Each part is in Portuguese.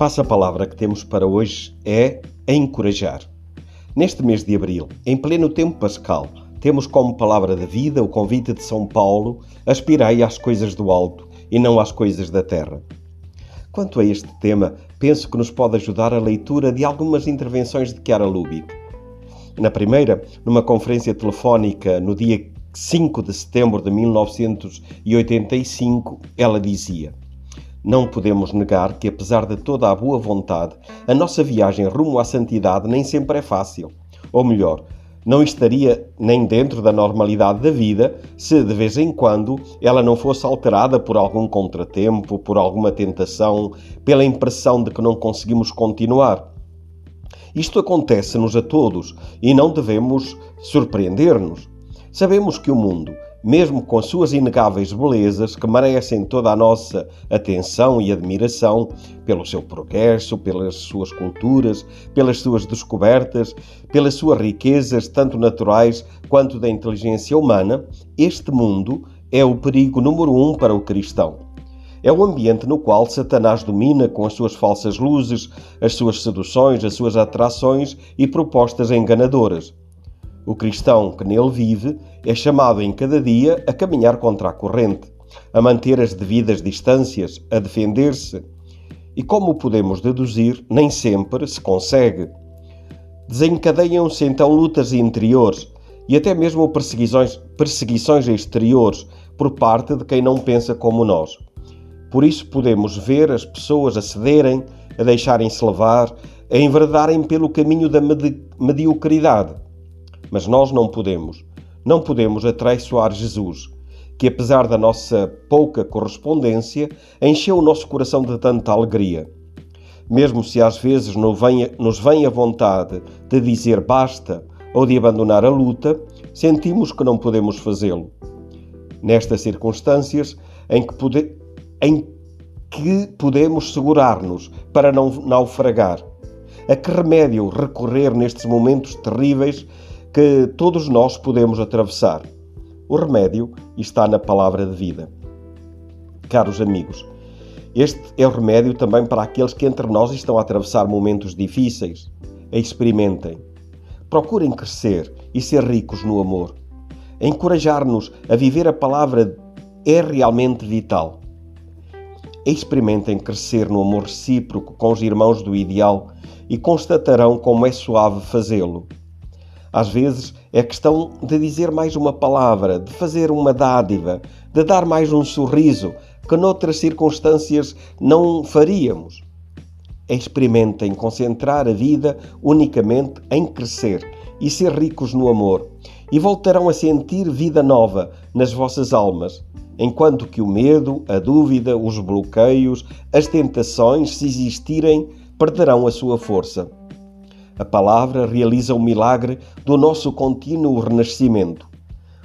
passa-palavra que temos para hoje é encorajar. Neste mês de abril, em pleno tempo pascal, temos como palavra da vida o convite de São Paulo: aspirai às coisas do alto e não às coisas da terra. Quanto a este tema, penso que nos pode ajudar a leitura de algumas intervenções de Chiara Lubick. Na primeira, numa conferência telefónica no dia 5 de setembro de 1985, ela dizia: não podemos negar que, apesar de toda a boa vontade, a nossa viagem rumo à santidade nem sempre é fácil. Ou melhor, não estaria nem dentro da normalidade da vida se, de vez em quando, ela não fosse alterada por algum contratempo, por alguma tentação, pela impressão de que não conseguimos continuar. Isto acontece-nos a todos e não devemos surpreender-nos. Sabemos que o mundo, mesmo com suas inegáveis belezas que merecem toda a nossa atenção e admiração pelo seu progresso, pelas suas culturas, pelas suas descobertas, pelas suas riquezas, tanto naturais quanto da inteligência humana, este mundo é o perigo número um para o cristão. É o ambiente no qual Satanás domina com as suas falsas luzes, as suas seduções, as suas atrações e propostas enganadoras. O cristão que nele vive é chamado em cada dia a caminhar contra a corrente, a manter as devidas distâncias, a defender-se. E como podemos deduzir, nem sempre se consegue. Desencadeiam-se então lutas interiores e até mesmo perseguições, perseguições exteriores por parte de quem não pensa como nós. Por isso podemos ver as pessoas a cederem, a deixarem-se levar, a enverdarem pelo caminho da medi mediocridade mas nós não podemos. Não podemos atraiçoar Jesus, que apesar da nossa pouca correspondência, encheu o nosso coração de tanta alegria. Mesmo se às vezes nos vem a vontade de dizer basta ou de abandonar a luta, sentimos que não podemos fazê-lo. Nestas circunstâncias em que, pode, em que podemos segurar-nos para não naufragar, a que remédio recorrer nestes momentos terríveis que todos nós podemos atravessar. O remédio está na palavra de vida. Caros amigos, este é o remédio também para aqueles que entre nós estão a atravessar momentos difíceis. Experimentem. Procurem crescer e ser ricos no amor. Encorajar-nos a viver a palavra é realmente vital. Experimentem crescer no amor recíproco com os irmãos do ideal e constatarão como é suave fazê-lo. Às vezes é questão de dizer mais uma palavra, de fazer uma dádiva, de dar mais um sorriso que noutras circunstâncias não faríamos. Experimentem concentrar a vida unicamente em crescer e ser ricos no amor, e voltarão a sentir vida nova nas vossas almas, enquanto que o medo, a dúvida, os bloqueios, as tentações, se existirem, perderão a sua força. A palavra realiza o milagre do nosso contínuo renascimento.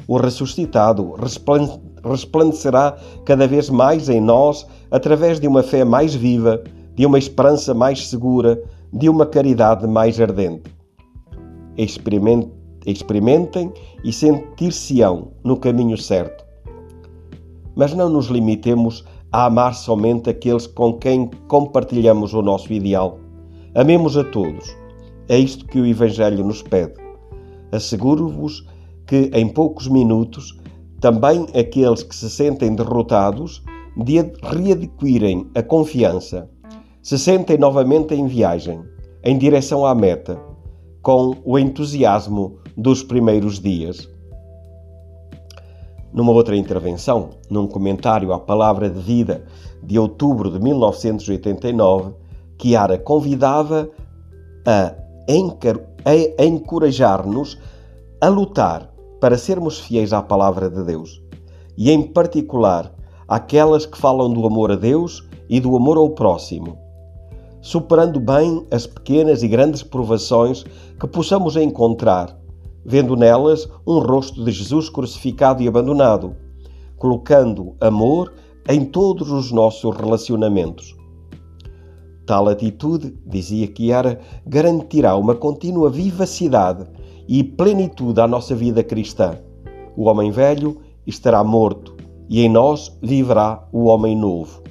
O ressuscitado resplandecerá cada vez mais em nós através de uma fé mais viva, de uma esperança mais segura, de uma caridade mais ardente. Experimentem e sentir-se-ão no caminho certo. Mas não nos limitemos a amar somente aqueles com quem compartilhamos o nosso ideal. Amemos a todos é isto que o Evangelho nos pede. Asseguro-vos que em poucos minutos também aqueles que se sentem derrotados de readquirem a confiança, se sentem novamente em viagem, em direção à meta, com o entusiasmo dos primeiros dias. Numa outra intervenção, num comentário à Palavra de Vida de outubro de 1989, Chiara convidava a a encorajar-nos a lutar para sermos fiéis à palavra de Deus e, em particular, aquelas que falam do amor a Deus e do amor ao próximo, superando bem as pequenas e grandes provações que possamos encontrar, vendo nelas um rosto de Jesus crucificado e abandonado, colocando amor em todos os nossos relacionamentos. Tal atitude, dizia Chiara, garantirá uma contínua vivacidade e plenitude à nossa vida cristã. O homem velho estará morto e em nós viverá o homem novo.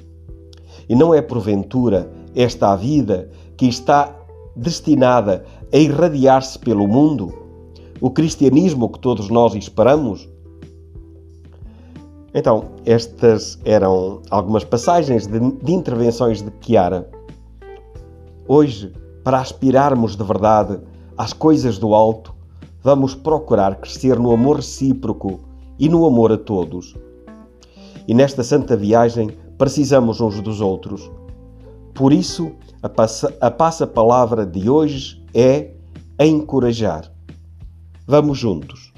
E não é porventura esta a vida que está destinada a irradiar-se pelo mundo? O cristianismo que todos nós esperamos? Então, estas eram algumas passagens de, de intervenções de Chiara. Hoje, para aspirarmos de verdade às coisas do alto, vamos procurar crescer no amor recíproco e no amor a todos. E nesta santa viagem precisamos uns dos outros. Por isso, a, passa, a passa-palavra de hoje é encorajar. Vamos juntos.